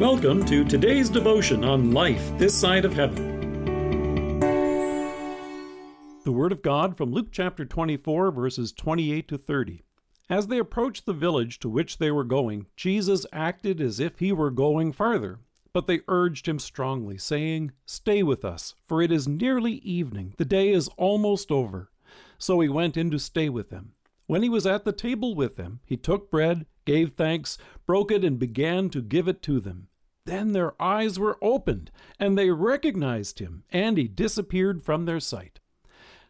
Welcome to today's devotion on life this side of heaven. The Word of God from Luke chapter 24, verses 28 to 30. As they approached the village to which they were going, Jesus acted as if he were going farther. But they urged him strongly, saying, Stay with us, for it is nearly evening. The day is almost over. So he went in to stay with them. When he was at the table with them, he took bread, gave thanks, broke it, and began to give it to them. Then their eyes were opened, and they recognized him, and he disappeared from their sight.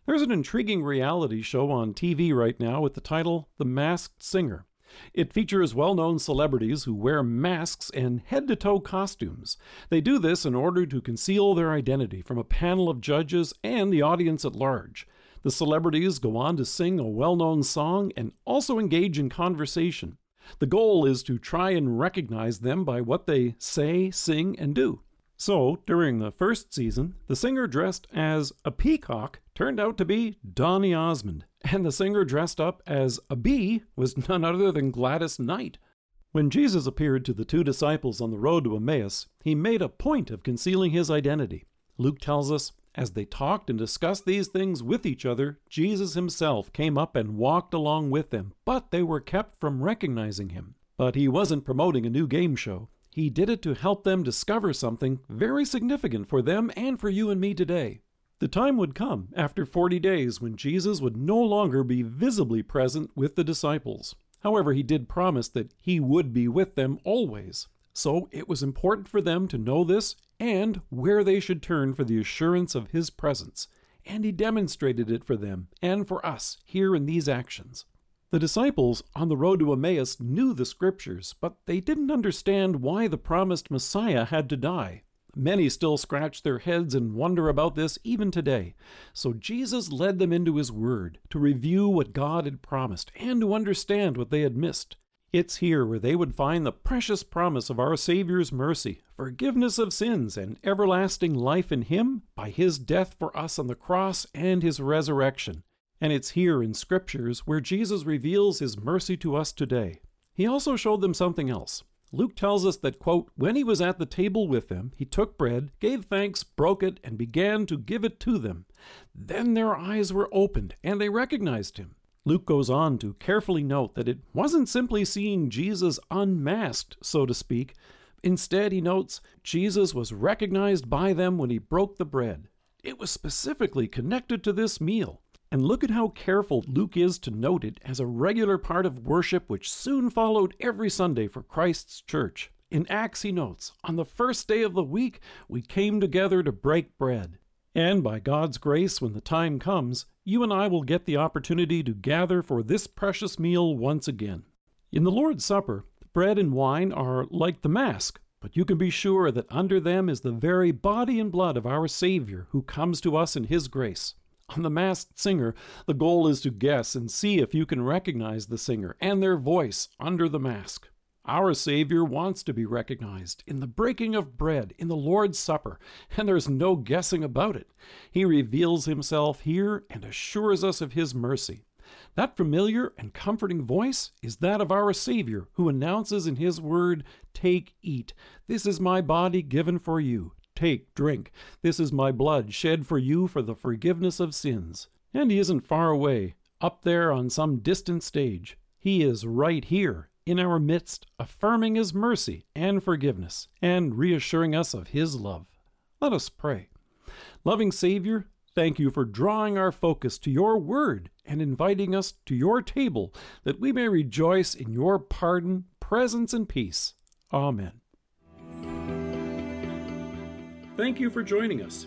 There's an intriguing reality show on TV right now with the title The Masked Singer. It features well known celebrities who wear masks and head to toe costumes. They do this in order to conceal their identity from a panel of judges and the audience at large. The celebrities go on to sing a well known song and also engage in conversation. The goal is to try and recognize them by what they say, sing, and do. So, during the first season, the singer dressed as a peacock turned out to be Donny Osmond, and the singer dressed up as a bee was none other than Gladys Knight. When Jesus appeared to the two disciples on the road to Emmaus, he made a point of concealing his identity. Luke tells us as they talked and discussed these things with each other, Jesus himself came up and walked along with them, but they were kept from recognizing him. But he wasn't promoting a new game show. He did it to help them discover something very significant for them and for you and me today. The time would come after 40 days when Jesus would no longer be visibly present with the disciples. However, he did promise that he would be with them always. So it was important for them to know this and where they should turn for the assurance of His presence. And He demonstrated it for them and for us here in these actions. The disciples on the road to Emmaus knew the Scriptures, but they didn't understand why the promised Messiah had to die. Many still scratch their heads and wonder about this even today. So Jesus led them into His Word to review what God had promised and to understand what they had missed. It's here where they would find the precious promise of our Savior's mercy, forgiveness of sins, and everlasting life in Him by His death for us on the cross and His resurrection. And it's here in Scriptures where Jesus reveals His mercy to us today. He also showed them something else. Luke tells us that, quote, when he was at the table with them, he took bread, gave thanks, broke it, and began to give it to them. Then their eyes were opened, and they recognized him. Luke goes on to carefully note that it wasn't simply seeing Jesus unmasked, so to speak. Instead, he notes Jesus was recognized by them when he broke the bread. It was specifically connected to this meal. And look at how careful Luke is to note it as a regular part of worship which soon followed every Sunday for Christ's church. In Acts, he notes, on the first day of the week, we came together to break bread. And by God's grace, when the time comes, you and I will get the opportunity to gather for this precious meal once again. In the Lord's Supper, bread and wine are like the mask, but you can be sure that under them is the very body and blood of our Savior who comes to us in His grace. On the masked singer, the goal is to guess and see if you can recognize the singer and their voice under the mask. Our Savior wants to be recognized in the breaking of bread, in the Lord's Supper, and there's no guessing about it. He reveals himself here and assures us of his mercy. That familiar and comforting voice is that of our Savior, who announces in his word, Take, eat. This is my body given for you. Take, drink. This is my blood shed for you for the forgiveness of sins. And he isn't far away, up there on some distant stage. He is right here in our midst, affirming His mercy and forgiveness, and reassuring us of His love. Let us pray. Loving Savior, thank you for drawing our focus to your word and inviting us to your table that we may rejoice in your pardon, presence, and peace. Amen. Thank you for joining us.